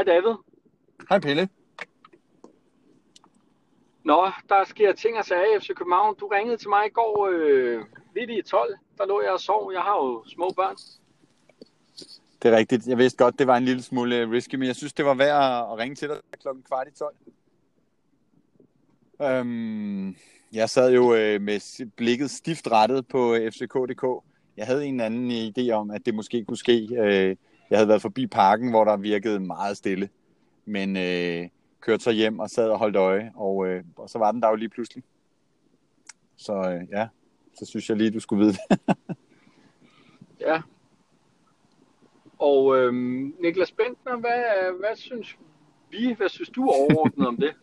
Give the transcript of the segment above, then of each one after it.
Hej David. Hej Pelle. Nå, der sker ting og sager i FC København. Du ringede til mig i går øh, lidt i 12. Der lå jeg og sov. Jeg har jo små børn. Det er rigtigt. Jeg vidste godt, det var en lille smule risky, men jeg synes, det var værd at ringe til dig klokken kvart i 12. Øhm, jeg sad jo øh, med blikket stift rettet på FCK.dk. Jeg havde en anden idé om, at det måske kunne ske. Øh, jeg havde været forbi parken, hvor der virkede meget stille. Men øh, kørte så hjem og sad og holdt øje, og, øh, og så var den der jo lige pludselig. Så øh, ja, så synes jeg lige, du skulle vide det. ja. Og øh, Niklas Bentner, hvad, hvad synes vi, hvad synes du overordnet om det?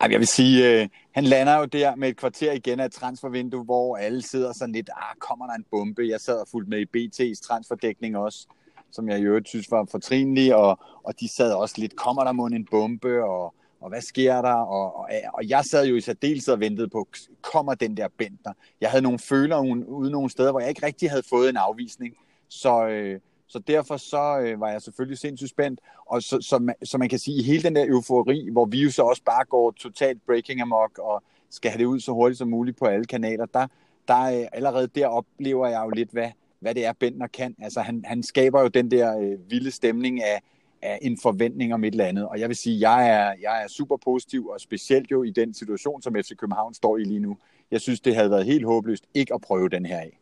Ej, jeg vil sige, øh, han lander jo der med et kvarter igen af et transfervindue, hvor alle sidder sådan lidt, ah, kommer der en bombe? Jeg sad og fulgte med i BT's transferdækning også, som jeg i øvrigt synes var fortrinlig, og, og de sad også lidt, kommer der mod en bombe, og, og hvad sker der? Og, og, og jeg sad jo i særdeleshed og ventede på, kommer den der Bentner? Jeg havde nogle føler ude nogle steder, hvor jeg ikke rigtig havde fået en afvisning, så, øh, så derfor så øh, var jeg selvfølgelig sindssygt spændt. Og så, så, man, så man kan sige, i hele den der eufori, hvor vi jo så også bare går totalt breaking amok og skal have det ud så hurtigt som muligt på alle kanaler, der, der øh, allerede der oplever jeg jo lidt, hvad, hvad det er, Bentner kan. Altså han, han skaber jo den der øh, vilde stemning af, af en forventning om et eller andet. Og jeg vil sige, jeg er, jeg er super positiv, og specielt jo i den situation, som FC København står i lige nu. Jeg synes, det havde været helt håbløst ikke at prøve den her af.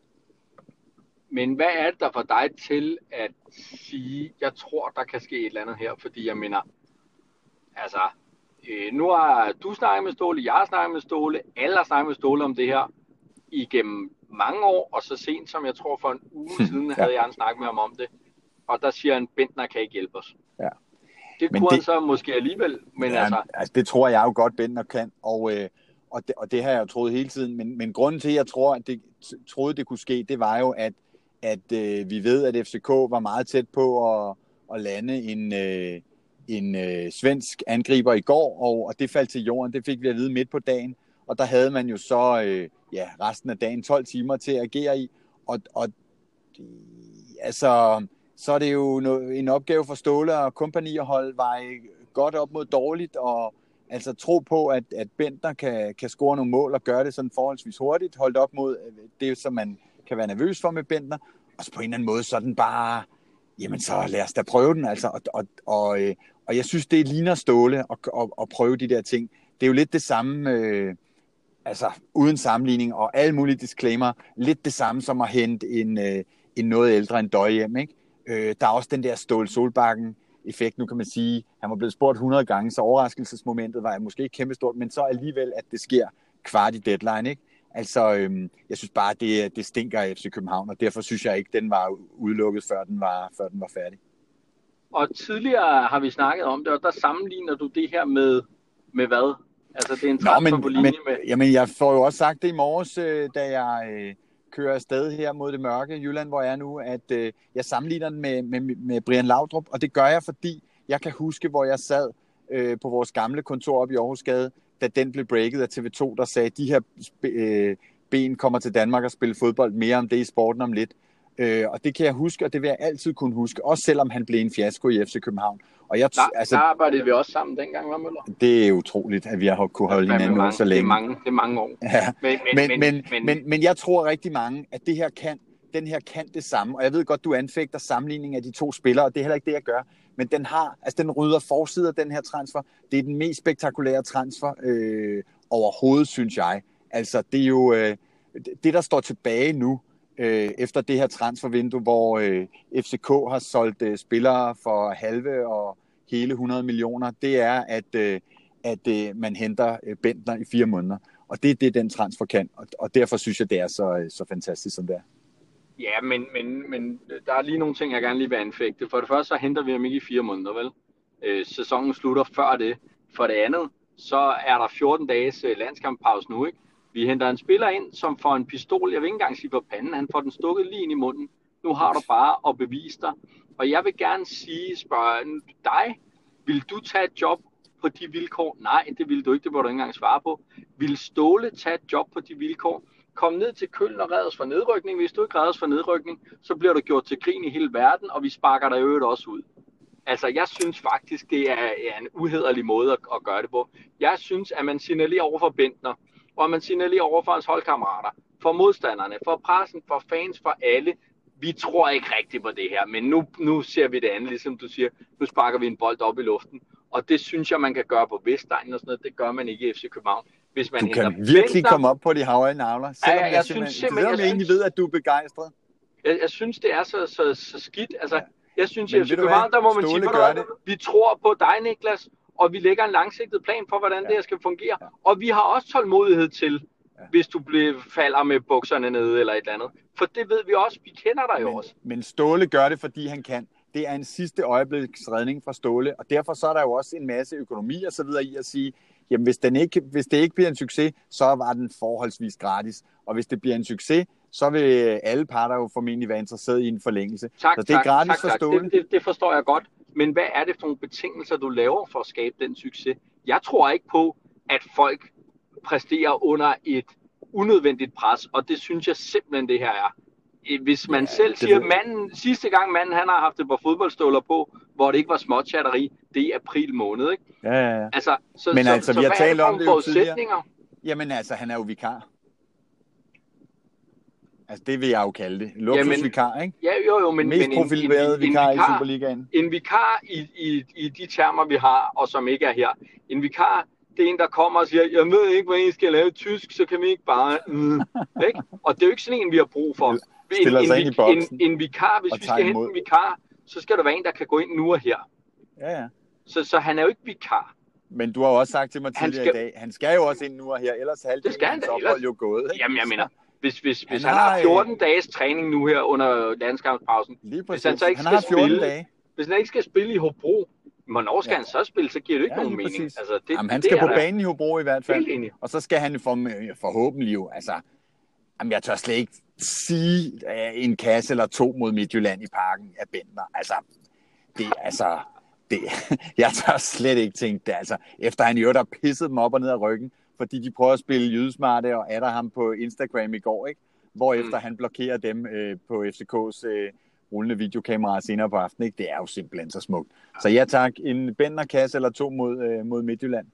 Men hvad er det der for dig til at sige, jeg tror, der kan ske et eller andet her? Fordi jeg mener, altså, øh, nu har du snakket med Ståle, jeg har snakket med Ståle, alle har snakket med Ståle om det her igennem mange år, og så sent som jeg tror for en uge siden, ja. havde jeg en snak med ham om det. Og der siger han, Bentner kan ikke hjælpe os. Ja. Det kunne det, han så måske alligevel, men ja, altså... altså... det tror jeg jo godt, Bentner kan, og, øh, og, det, og det har jeg jo troet hele tiden, men, men grunden til, at jeg tror, at det, troede, det kunne ske, det var jo, at at øh, vi ved, at FCK var meget tæt på at, at lande en, øh, en øh, svensk angriber i går, og, og det faldt til jorden. Det fik vi at vide midt på dagen, og der havde man jo så øh, ja, resten af dagen 12 timer til at agere i, og, og altså, så er det jo en opgave for Ståle og kompagni at holde vej godt op mod dårligt, og altså tro på, at, at Bentner kan, kan score nogle mål og gøre det sådan forholdsvis hurtigt, holdt op mod øh, det, som man kan være nervøs for med Bentner, og så på en eller anden måde sådan bare, jamen så lad os da prøve den, altså, og, og, og, øh, og jeg synes, det ligner Ståle at, at, at prøve de der ting. Det er jo lidt det samme, øh, altså uden sammenligning og alle mulige disclaimer, lidt det samme som at hente en, øh, en noget ældre end Døje hjem, ikke? Øh, der er også den der Ståle Solbakken, effekt. Nu kan man sige, han var blevet spurgt 100 gange, så overraskelsesmomentet var måske ikke kæmpestort, men så alligevel, at det sker kvart i deadline. Ikke? Altså, øhm, jeg synes bare, det, det stinker af FC København, og derfor synes jeg ikke, den var udelukket, før den var, før den var færdig. Og tidligere har vi snakket om det, og der sammenligner du det her med, med hvad? Altså, det er en Nå, men, på linje men, med... Jamen, jeg får jo også sagt det i morges, øh, da jeg øh, kører afsted her mod det mørke Jylland, hvor jeg er nu, at øh, jeg sammenligner den med, med, med Brian Laudrup, og det gør jeg, fordi jeg kan huske, hvor jeg sad øh, på vores gamle kontor op i Aarhusgade, da den blev breaket af TV2, der sagde, at de her øh, ben kommer til Danmark og spille fodbold mere om det i sporten om lidt. Øh, og det kan jeg huske, og det vil jeg altid kunne huske, også selvom han blev en fiasko i FC København. Og jeg, der, altså, der arbejdede vi også sammen dengang, var Møller? Det er utroligt, at vi har kunnet holde hinanden ud så længe. Det er mange, det er mange år. Ja. Men, men, men, men, men, men, men jeg tror rigtig mange, at det her kan, den her kan det samme. Og jeg ved godt, du anfægter sammenligning af de to spillere, og det er heller ikke det, jeg gør men den har, altså den rydder forsider den her transfer. Det er den mest spektakulære transfer øh, overhovedet, synes jeg. Altså, det er jo øh, det, der står tilbage nu, øh, efter det her transfervindue, hvor øh, FCK har solgt øh, spillere for halve og hele 100 millioner, det er, at, øh, at øh, man henter øh, Bentner i fire måneder. Og det er det, den transfer kan, og, og derfor synes jeg, det er så, øh, så fantastisk, som det er. Ja, men, men, men der er lige nogle ting, jeg gerne lige vil anfægte. For det første, så henter vi ham ikke i fire måneder, vel? Øh, sæsonen slutter før det. For det andet, så er der 14 dages øh, landskamppause nu, ikke? Vi henter en spiller ind, som får en pistol, jeg vil ikke engang sige på panden, han får den stukket lige ind i munden. Nu har du bare at bevise dig. Og jeg vil gerne sige, spørge dig, vil du tage et job på de vilkår? Nej, det vil du ikke, det må du ikke engang svare på. Vil Ståle tage et job på de vilkår? Kom ned til Køln og reddes for nedrykning. Hvis du ikke reddes for nedrykning, så bliver du gjort til grin i hele verden, og vi sparker dig øvrigt også ud. Altså, jeg synes faktisk, det er, er en uhederlig måde at, at gøre det på. Jeg synes, at man signalerer over for Bentner, og man signalerer over for hans holdkammerater, for modstanderne, for pressen, for fans, for alle. Vi tror ikke rigtigt på det her, men nu, nu ser vi det andet, ligesom du siger. Nu sparker vi en bold op i luften, og det synes jeg, man kan gøre på Vestegnen og sådan noget. Det gør man ikke i FC København. Hvis man du kan virkelig Bentner, komme op på de havre navler, selvom ja, jeg, jeg, synes simpelthen, jeg, jeg egentlig ved, at du er begejstret. Jeg, jeg synes, det er så, så, så skidt. Altså, ja. Jeg synes, at København, der må man sige, det. vi tror på dig, Niklas, og vi lægger en langsigtet plan for, hvordan ja. det her skal fungere. Ja. Og vi har også tålmodighed til, ja. hvis du bliver, falder med bukserne nede eller et eller andet. For det ved vi også, vi kender dig jo også. Men Ståle gør det, fordi han kan. Det er en sidste øjebliks redning fra Ståle, og derfor så er der jo også en masse økonomi og så videre i at sige, jamen hvis, den ikke, hvis det ikke bliver en succes, så var den forholdsvis gratis. Og hvis det bliver en succes, så vil alle parter jo formentlig være interesseret i en forlængelse. Tak, så det er gratis tak, tak. Det, det, det forstår jeg godt. Men hvad er det for nogle betingelser, du laver for at skabe den succes? Jeg tror ikke på, at folk præsterer under et unødvendigt pres, og det synes jeg simpelthen, det her er. Hvis man ja, selv siger, manden, sidste gang manden han har haft et par fodboldstøvler på, hvor det ikke var småchatteri, det er april måned, ikke? Ja, ja, ja. Altså, så, Men så, altså, så, vi har talt om det jo tidligere. Jamen altså, han er jo vikar. Altså, det vil jeg jo kalde det. Luksusvikar, ikke? Ja, jo, jo, men... Mest men profilerede en, vikar, en vikar i Superligaen. En vikar i, i, i de termer, vi har, og som ikke er her. En vikar, det er en, der kommer og siger, jeg ved ikke, hvad I skal lave tysk, så kan vi ikke bare... Mm, ikke? Og det er jo ikke sådan en, vi har brug for. En, en, en, en, en vikar, hvis vi skal hente en vikar, så skal der være en, der kan gå ind nu og her. Ja, ja. Så, så han er jo ikke vikar. Men du har også sagt til mig tidligere skal... i dag, han skal jo også ind nu og her, ellers er det skal han da, ellers... jo gået. Ikke? Jamen, jeg mener, hvis, hvis, han hvis han har 14 øh... dages træning nu her under landskampspausen, hvis han så ikke han skal spille, dage. hvis han ikke skal spille i Hobro, hvornår skal ja. han så spille, så giver det ikke ja, nogen mening. Altså, det, jamen, han skal på banen i Hobro i hvert fald, og så skal han for, forhåbentlig jo, altså, jamen, jeg tør slet ikke sige en kasse eller to mod Midtjylland i parken af Bender. Altså, det, altså, det, jeg tør slet ikke tænke det. Altså, efter han jo der pisset dem op og ned af ryggen, fordi de prøver at spille jydesmarte og adder ham på Instagram i går, ikke? Hvorefter mm. han blokerer dem øh, på FCK's øh, rullende videokamera senere på aftenen. Ikke? Det er jo simpelthen så smukt. Så ja tak, en Bender kasse eller to mod, øh, mod Midtjylland.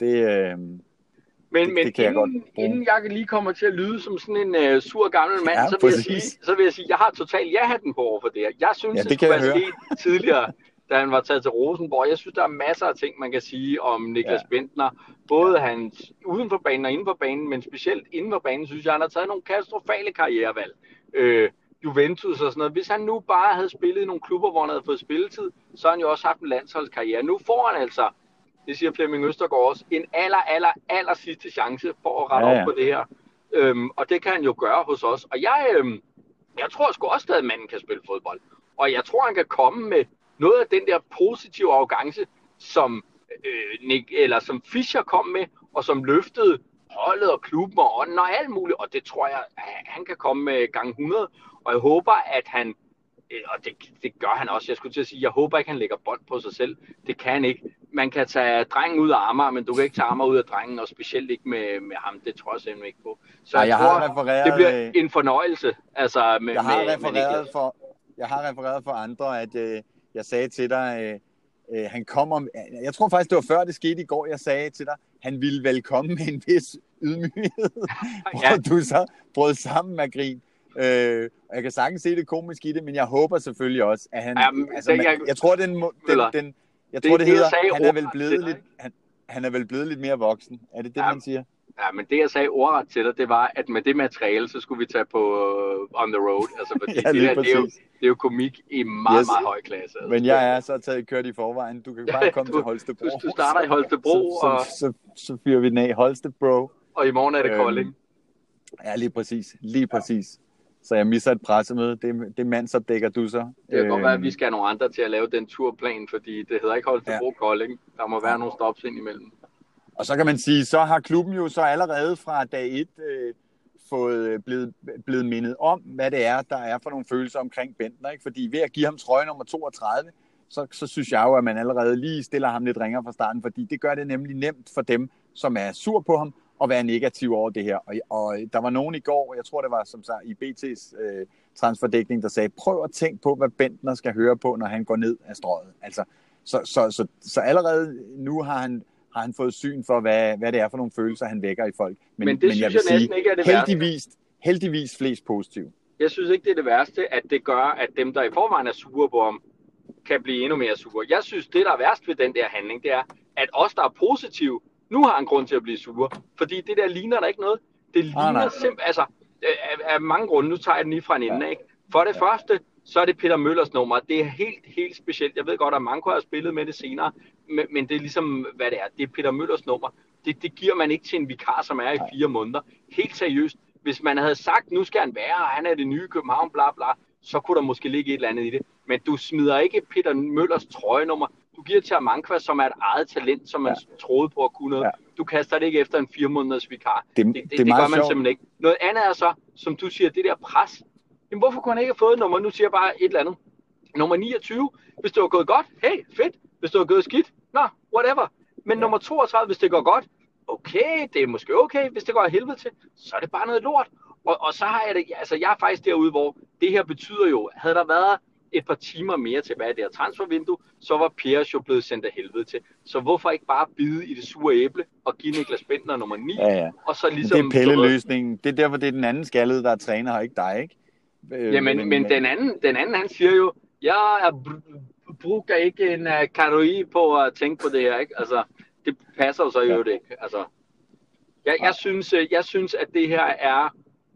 Det, øh, men, det, men det kan inden, jeg godt inden jeg lige kommer til at lyde som sådan en øh, sur gammel mand, ja, så, vil jeg sige, så vil jeg sige, jeg har totalt ja-hatten på over for det her. Jeg synes, ja, det, det skulle være sket tidligere da han var taget til Rosenborg. Jeg synes, der er masser af ting, man kan sige om Niklas ja. Bentner. Både ja. hans uden for banen og inden for banen, men specielt inden for banen, synes jeg, han har taget nogle katastrofale karrierevalg. Øh, Juventus og sådan noget. Hvis han nu bare havde spillet i nogle klubber, hvor han havde fået spilletid, så har han jo også haft en landsholdskarriere. Nu får han altså, det siger Flemming Østergaard også, en aller, aller, aller sidste chance for at rette ja, ja. op på det her. Øhm, og det kan han jo gøre hos os. Og jeg, øhm, jeg tror sgu også at manden kan spille fodbold. Og jeg tror, han kan komme med noget af den der positive arrogance, som, øh, Nick, eller som Fischer kom med, og som løftede holdet og klubben og ånden og alt muligt, og det tror jeg, han kan komme med gang 100, og jeg håber, at han, og det, det gør han også, jeg skulle til at sige, jeg håber ikke, han lægger bånd på sig selv, det kan han ikke. Man kan tage drengen ud af armer, men du kan ikke tage armer ud af drengen, og specielt ikke med, med ham, det tror jeg simpelthen ikke på. Så Ej, jeg, jeg tror, har refereret, det bliver en fornøjelse. Altså, med, jeg, har med, refereret med for, jeg har refereret for andre, at øh, jeg sagde til dig, øh, øh, han kommer, jeg tror faktisk, det var før det skete i går, jeg sagde til dig, han ville velkommen med en vis ydmyghed, ja. hvor du så brød sammen med grin. Øh, jeg kan sagtens se det komisk i det, men jeg håber selvfølgelig også, at han... Jamen, altså, man, jeg, jeg tror, den, den, den, jeg tror, det, det hedder, han er vel blevet lidt, han, han er vel blevet lidt mere voksen. Er det det, ja, man siger? Ja, men det jeg sagde ordret til dig, det var, at med det materiale, så skulle vi tage på uh, on the road. Altså, fordi ja, det, der, det, er jo, det er jo komik i meget, yes. meget høj klasse. Altså. Men jeg er så taget kørt i forvejen. Du kan bare komme du, til Holstebro. Du, du starter i Holstebro. Så, og... så, så, så, så fyrer vi den af Holstebro. Og i morgen er det øhm, Kolding. Ja, lige præcis. Lige præcis. Så jeg misser et pressemøde. Det, det mandsopdækker du så. Det kan godt være, at vi øhm. skal have nogle andre til at lave den turplan, fordi det hedder ikke Holstebro ja. Kolding. Der må være nogle stops ind imellem. Og så kan man sige, så har klubben jo så allerede fra dag 1 øh, fået øh, blevet, blevet mindet om, hvad det er, der er for nogle følelser omkring Bentner. Ikke? Fordi ved at give ham trøje nummer 32, så, så synes jeg jo, at man allerede lige stiller ham lidt ringer fra starten, fordi det gør det nemlig nemt for dem, som er sur på ham, at være negativ over det her. Og, og der var nogen i går, jeg tror det var som sagt i BT's øh, transferdækning, der sagde, prøv at tænke på, hvad Bentner skal høre på, når han går ned af strøget. Altså, så, så, så, så allerede nu har han, har han fået syn for, hvad, hvad det er for nogle følelser, han vækker i folk. Men, men det men jeg synes jeg næsten ikke er det heldigvis, værste. heldigvis flest positive. Jeg synes ikke, det er det værste, at det gør, at dem, der i forvejen er sure på ham, kan blive endnu mere sure. Jeg synes, det, der er værst ved den der handling, det er, at os, der er positive, nu har en grund til at blive sure. Fordi det der ligner der ikke noget. Det ligner ah, simpelthen, altså, af, af mange grunde, nu tager jeg den lige fra en ende, ikke? For det første, så er det Peter Møllers nummer. Det er helt, helt specielt. Jeg ved godt, at Manko har spillet med det senere, men, men det er ligesom, hvad det er. Det er Peter Møllers nummer. Det, det giver man ikke til en vikar, som er i fire måneder. Helt seriøst. Hvis man havde sagt, nu skal han være, og han er det nye København, bla bla, så kunne der måske ligge et eller andet i det. Men du smider ikke Peter Møllers trøjenummer. Du giver til Amankwa, som er et eget talent, som man ja. troede på at kunne noget. Ja. Du kaster det ikke efter en fire måneders vikar. Det, det, det, det, det gør man sjovt. simpelthen ikke. Noget andet er så, som du siger, det der pres. Jamen, hvorfor kunne han ikke have fået nummer? Nu siger jeg bare et eller andet. Nummer 29, hvis det var gået godt, hey, fedt. Hvis det var gået skidt, nå, whatever. Men ja. nummer 32, hvis det går godt, okay, det er måske okay. Hvis det går af helvede til, så er det bare noget lort. Og, og så har jeg det, altså jeg er faktisk derude, hvor det her betyder jo, havde der været et par timer mere til hvad det her transfervindue, så var Piers jo blevet sendt af helvede til. Så hvorfor ikke bare bide i det sure æble og give Niklas Bentner nummer 9, ja, ja. og så ligesom... Det er pilleløsningen. Det er derfor, det er den anden skaldede, der er træner, og ikke dig, ikke? Øh, ja, men, men, men den, anden, den anden, han siger jo, jeg bruger ikke en uh, karoi på at tænke på det her, ikke? Altså, det passer jo så jo ja. ikke. Altså, jeg, jeg, synes, øh, jeg synes, at det her er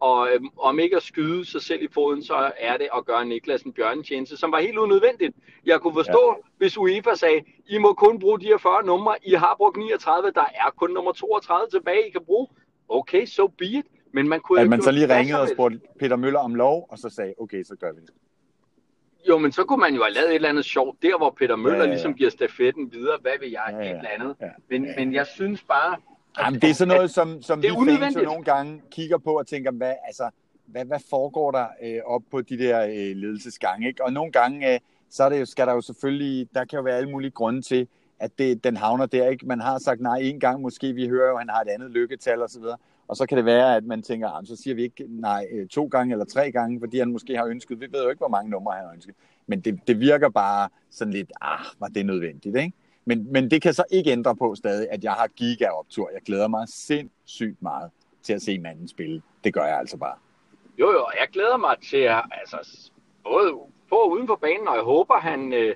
og øhm, om ikke at skyde sig selv i foden, så er det at gøre Niklas en bjørnetjeneste, som var helt unødvendigt. Jeg kunne forstå, ja. hvis UEFA sagde, I må kun bruge de her 40 numre, I har brugt 39, der er kun nummer 32 tilbage, I kan bruge. Okay, so be it. Men man kunne at man så lige ringede og spurgte Peter Møller om lov, og så sagde, okay, så gør vi det. Jo, men så kunne man jo have lavet et eller andet sjovt, der hvor Peter Møller ja, ja, ja. ligesom giver stafetten videre, hvad vil jeg, ja, ja, et eller andet. Ja, ja. Men, men jeg synes bare, Jamen, det er sådan noget, som, som vi fans jo nogle gange kigger på og tænker, hvad, altså, hvad, hvad foregår der øh, op på de der øh, ledelsesgange? Ikke? Og nogle gange, øh, så er det jo, skal der jo selvfølgelig, der kan jo være alle mulige grunde til, at det, den havner der. Ikke? Man har sagt nej en gang måske, vi hører jo, at han har et andet lykketal videre. Og så kan det være, at man tænker, ah, så siger vi ikke nej øh, to gange eller tre gange, fordi han måske har ønsket. Vi ved jo ikke, hvor mange numre han har ønsket. Men det, det virker bare sådan lidt, ah, var det nødvendigt, ikke? Men, men det kan så ikke ændre på stadig, at jeg har giga-optur. Jeg glæder mig sindssygt meget til at se manden spille. Det gør jeg altså bare. Jo, jo, jeg glæder mig til, altså, både på og uden for banen, og jeg håber, han, øh,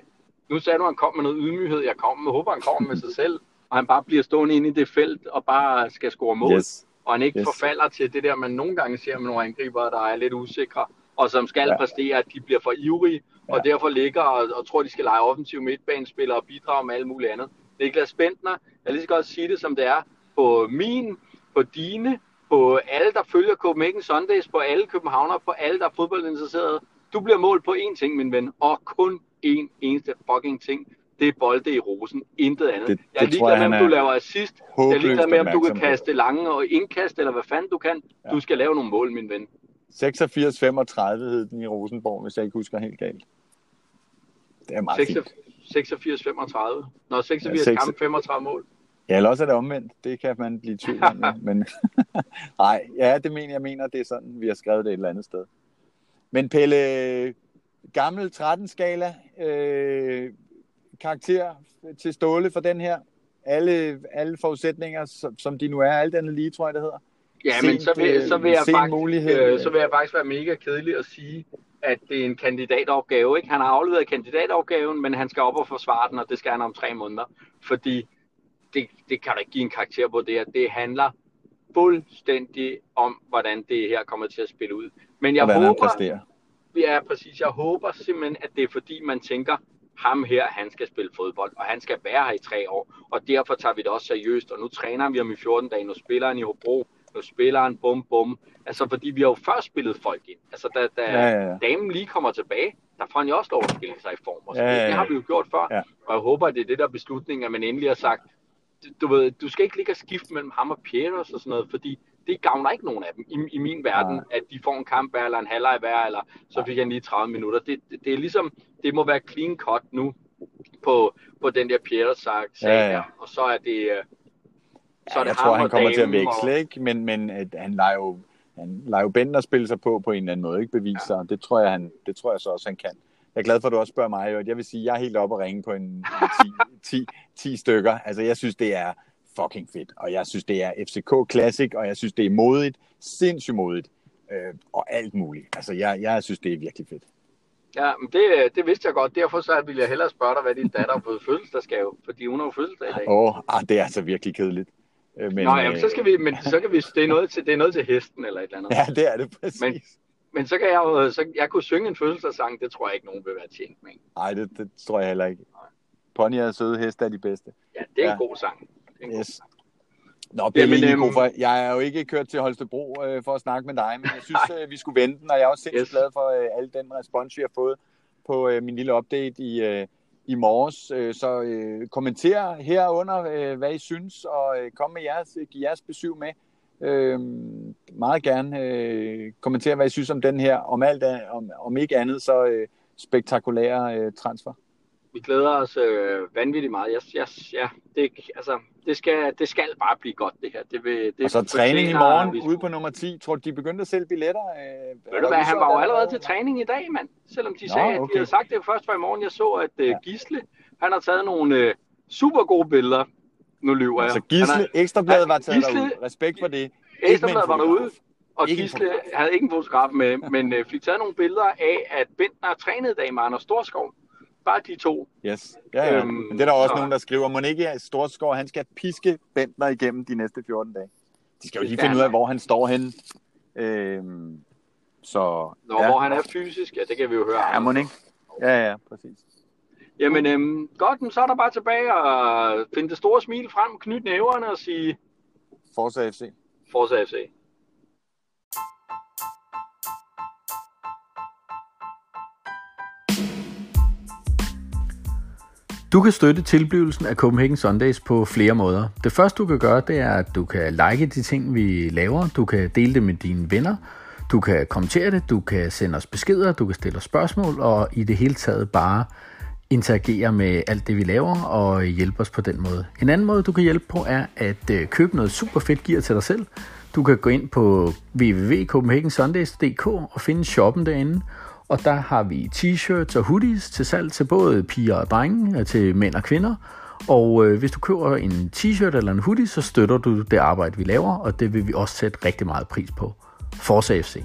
nu sagde du, at han kom med noget ydmyghed, jeg, kom, jeg håber, han kommer med sig selv, og han bare bliver stående inde i det felt, og bare skal score mål, yes. og han ikke yes. forfalder til det der, man nogle gange ser med nogle angriber, der er lidt usikre, og som skal ja. præstere, at de bliver for ivrige, ja. og derfor ligger og, og tror, de skal lege offensiv midtbanespillere og bidrage med alt muligt andet. Niklas Bentner, jeg lige så godt sige det som det er, på min, på dine, på alle, der følger Copenhagen Sundays, på alle københavner, på alle, der er fodboldinteresserede. Du bliver målt på én ting, min ven, og kun én eneste fucking ting. Det er bolde i rosen, intet andet. Det, jeg er ligeglad med, om du laver assist. Jeg er ligeglad med, om du kan kaste lange og indkast, eller hvad fanden du kan. Ja. Du skal lave nogle mål, min ven. 86-35 hed den i Rosenborg, hvis jeg ikke husker helt galt. Det er meget 86-35. Nå, 86 ja, kamp, 35 mål. Ja, eller også er det omvendt. Det kan man blive tvivl om. men nej, ja, det mener jeg mener, det er sådan, vi har skrevet det et eller andet sted. Men Pelle, gammel 13-skala, øh, karakter til Ståle for den her. Alle, alle forudsætninger, som, som de nu er, alt andet lige, tror jeg, det hedder. Ja, men så vil, så, vil jeg faktisk, øh, så vil jeg faktisk være mega kedelig at sige, at det er en kandidatopgave. Ikke? Han har afleveret kandidatopgaven, men han skal op og forsvare den, og det skal han om tre måneder. Fordi det, det kan du ikke give en karakter på det her. Det handler fuldstændig om, hvordan det her kommer til at spille ud. Men jeg hvordan håber, ja, præcis, jeg håber simpelthen, at det er fordi, man tænker, ham her, han skal spille fodbold, og han skal være her i tre år, og derfor tager vi det også seriøst, og nu træner vi ham i 14 dage, nu spiller han i Hobro, nu spiller han bum bum. Altså, fordi vi har jo først spillet folk ind. Altså, da, da ja, ja, ja. damen lige kommer tilbage, der får han jo også lov at spille sig i form. Og så ja, ja, ja. Det, det har vi jo gjort før. Ja. Og jeg håber, at det er det der beslutning, at man endelig har sagt, du, ved, du skal ikke ligge og skifte mellem ham og Pieters og sådan noget, fordi det gavner ikke nogen af dem i, i min verden, ja. at de får en kamp hver, eller en halvleg hver, eller så fik han lige 30 minutter. Det, det, det er ligesom, det må være clean cut nu på, på den der Pieters sag ja, ja. og så er det, øh, så er det jeg tror, han og kommer til at veksle, og- ikke? Men, men at han lader jo, han lader jo Bender spille sig på på en eller anden måde, ikke bevise sig. Det tror jeg, han, det tror jeg så også, han kan. Jeg er glad for, at du også spørger mig. Og jeg vil sige, jeg er helt oppe at ringe på en, en 10, 10, 10 stykker. Altså, jeg synes, det er fucking fedt. Og jeg synes, det er FCK Classic, og jeg synes, det er modigt. Sindssygt modigt. Øh, og alt muligt. Altså, jeg, jeg synes, det er virkelig fedt. Ja, men det, det vidste jeg godt. Derfor så ville jeg hellere spørge dig, hvad din datter har fået fødselsdagsgave. Fordi hun har jo fødselsdag i dag. Åh, oh, ah, det er altså virkelig kedeligt. Øh, Men, Nå, jamen, så skal vi, men så kan vi, det er noget til, det er noget til hesten eller et eller andet. Ja, det er det præcis. Men- Men så kan jeg jo, så jeg kunne synge en fødselsdagssang, det tror jeg ikke, nogen vil være tjent med. Nej, det, det tror jeg heller ikke. Ponyer og søde heste er de bedste. Ja, det er ja. En god sang. Det er en god Yes. Nå, Jamen, Jamen, øhm, for, jeg er jo ikke kørt til Holstebro øh, for at snakke med dig, men jeg synes, øh, vi skulle vente den, og jeg er også sindssygt Yes. glad for øh, al den respons, vi har fået på øh, min lille update i, øh, i morges. Øh, så øh, kommenter herunder, øh, hvad I synes, og øh, kom med jeres, øh, giv jeres besøg med. Øh, meget gerne øh, kommentere, hvad I synes om den her, om alt øh, om, om ikke andet, så øh, spektakulære øh, transfer. Vi glæder os øh, vanvittigt meget. Jeg, jeg, ja, det, altså, det, skal, det skal bare blive godt, det her. Det vil, det Og så træning i morgen vi- ude på nummer 10. Tror du, de begyndte at sælge billetter? Øh, Ved du hvad, han var jo allerede til træning i dag, mand. Selvom de Nå, sagde, at de okay. havde sagt det først for i morgen. Jeg så, at øh. Gisle, han har taget nogle øh, super gode billeder. Nu lyver jeg. Så Han Gisle, har, Ekstrabladet var taget Gisle- derude. Respekt for det. Ekstrabladet var derude, og Ikke Gisle havde ikke en fotograf med, men øh, fik taget nogle billeder af, at Bentner trænede i dag med Anders Storskov. Bare de to. Yes. Ja, ja. Øhm, Men det er der også så- nogen, der skriver, må ikke Storskov, han skal piske Bentner igennem de næste 14 dage. De skal jo lige finde ud af, hvor han står henne. Øhm, så Nå, ja. hvor han er fysisk, ja, det kan vi jo høre. Ja, må ikke? Ja, ja, præcis. Jamen, øhm, godt, så er der bare tilbage og finde det store smil frem, knytte næverne og sige, Forza FC. Forza FC. Du kan støtte tilblivelsen af Copenhagen Sundays på flere måder. Det første du kan gøre, det er, at du kan like de ting, vi laver. Du kan dele det med dine venner. Du kan kommentere det, du kan sende os beskeder, du kan stille os spørgsmål, og i det hele taget bare interagere med alt det, vi laver, og hjælpe os på den måde. En anden måde, du kan hjælpe på, er at øh, købe noget super fedt gear til dig selv. Du kan gå ind på www.copenhagensundays.dk og finde shoppen derinde, og der har vi t-shirts og hoodies til salg til både piger og drenge, til mænd og kvinder. Og øh, hvis du køber en t-shirt eller en hoodie, så støtter du det arbejde, vi laver, og det vil vi også sætte rigtig meget pris på. Forza FC.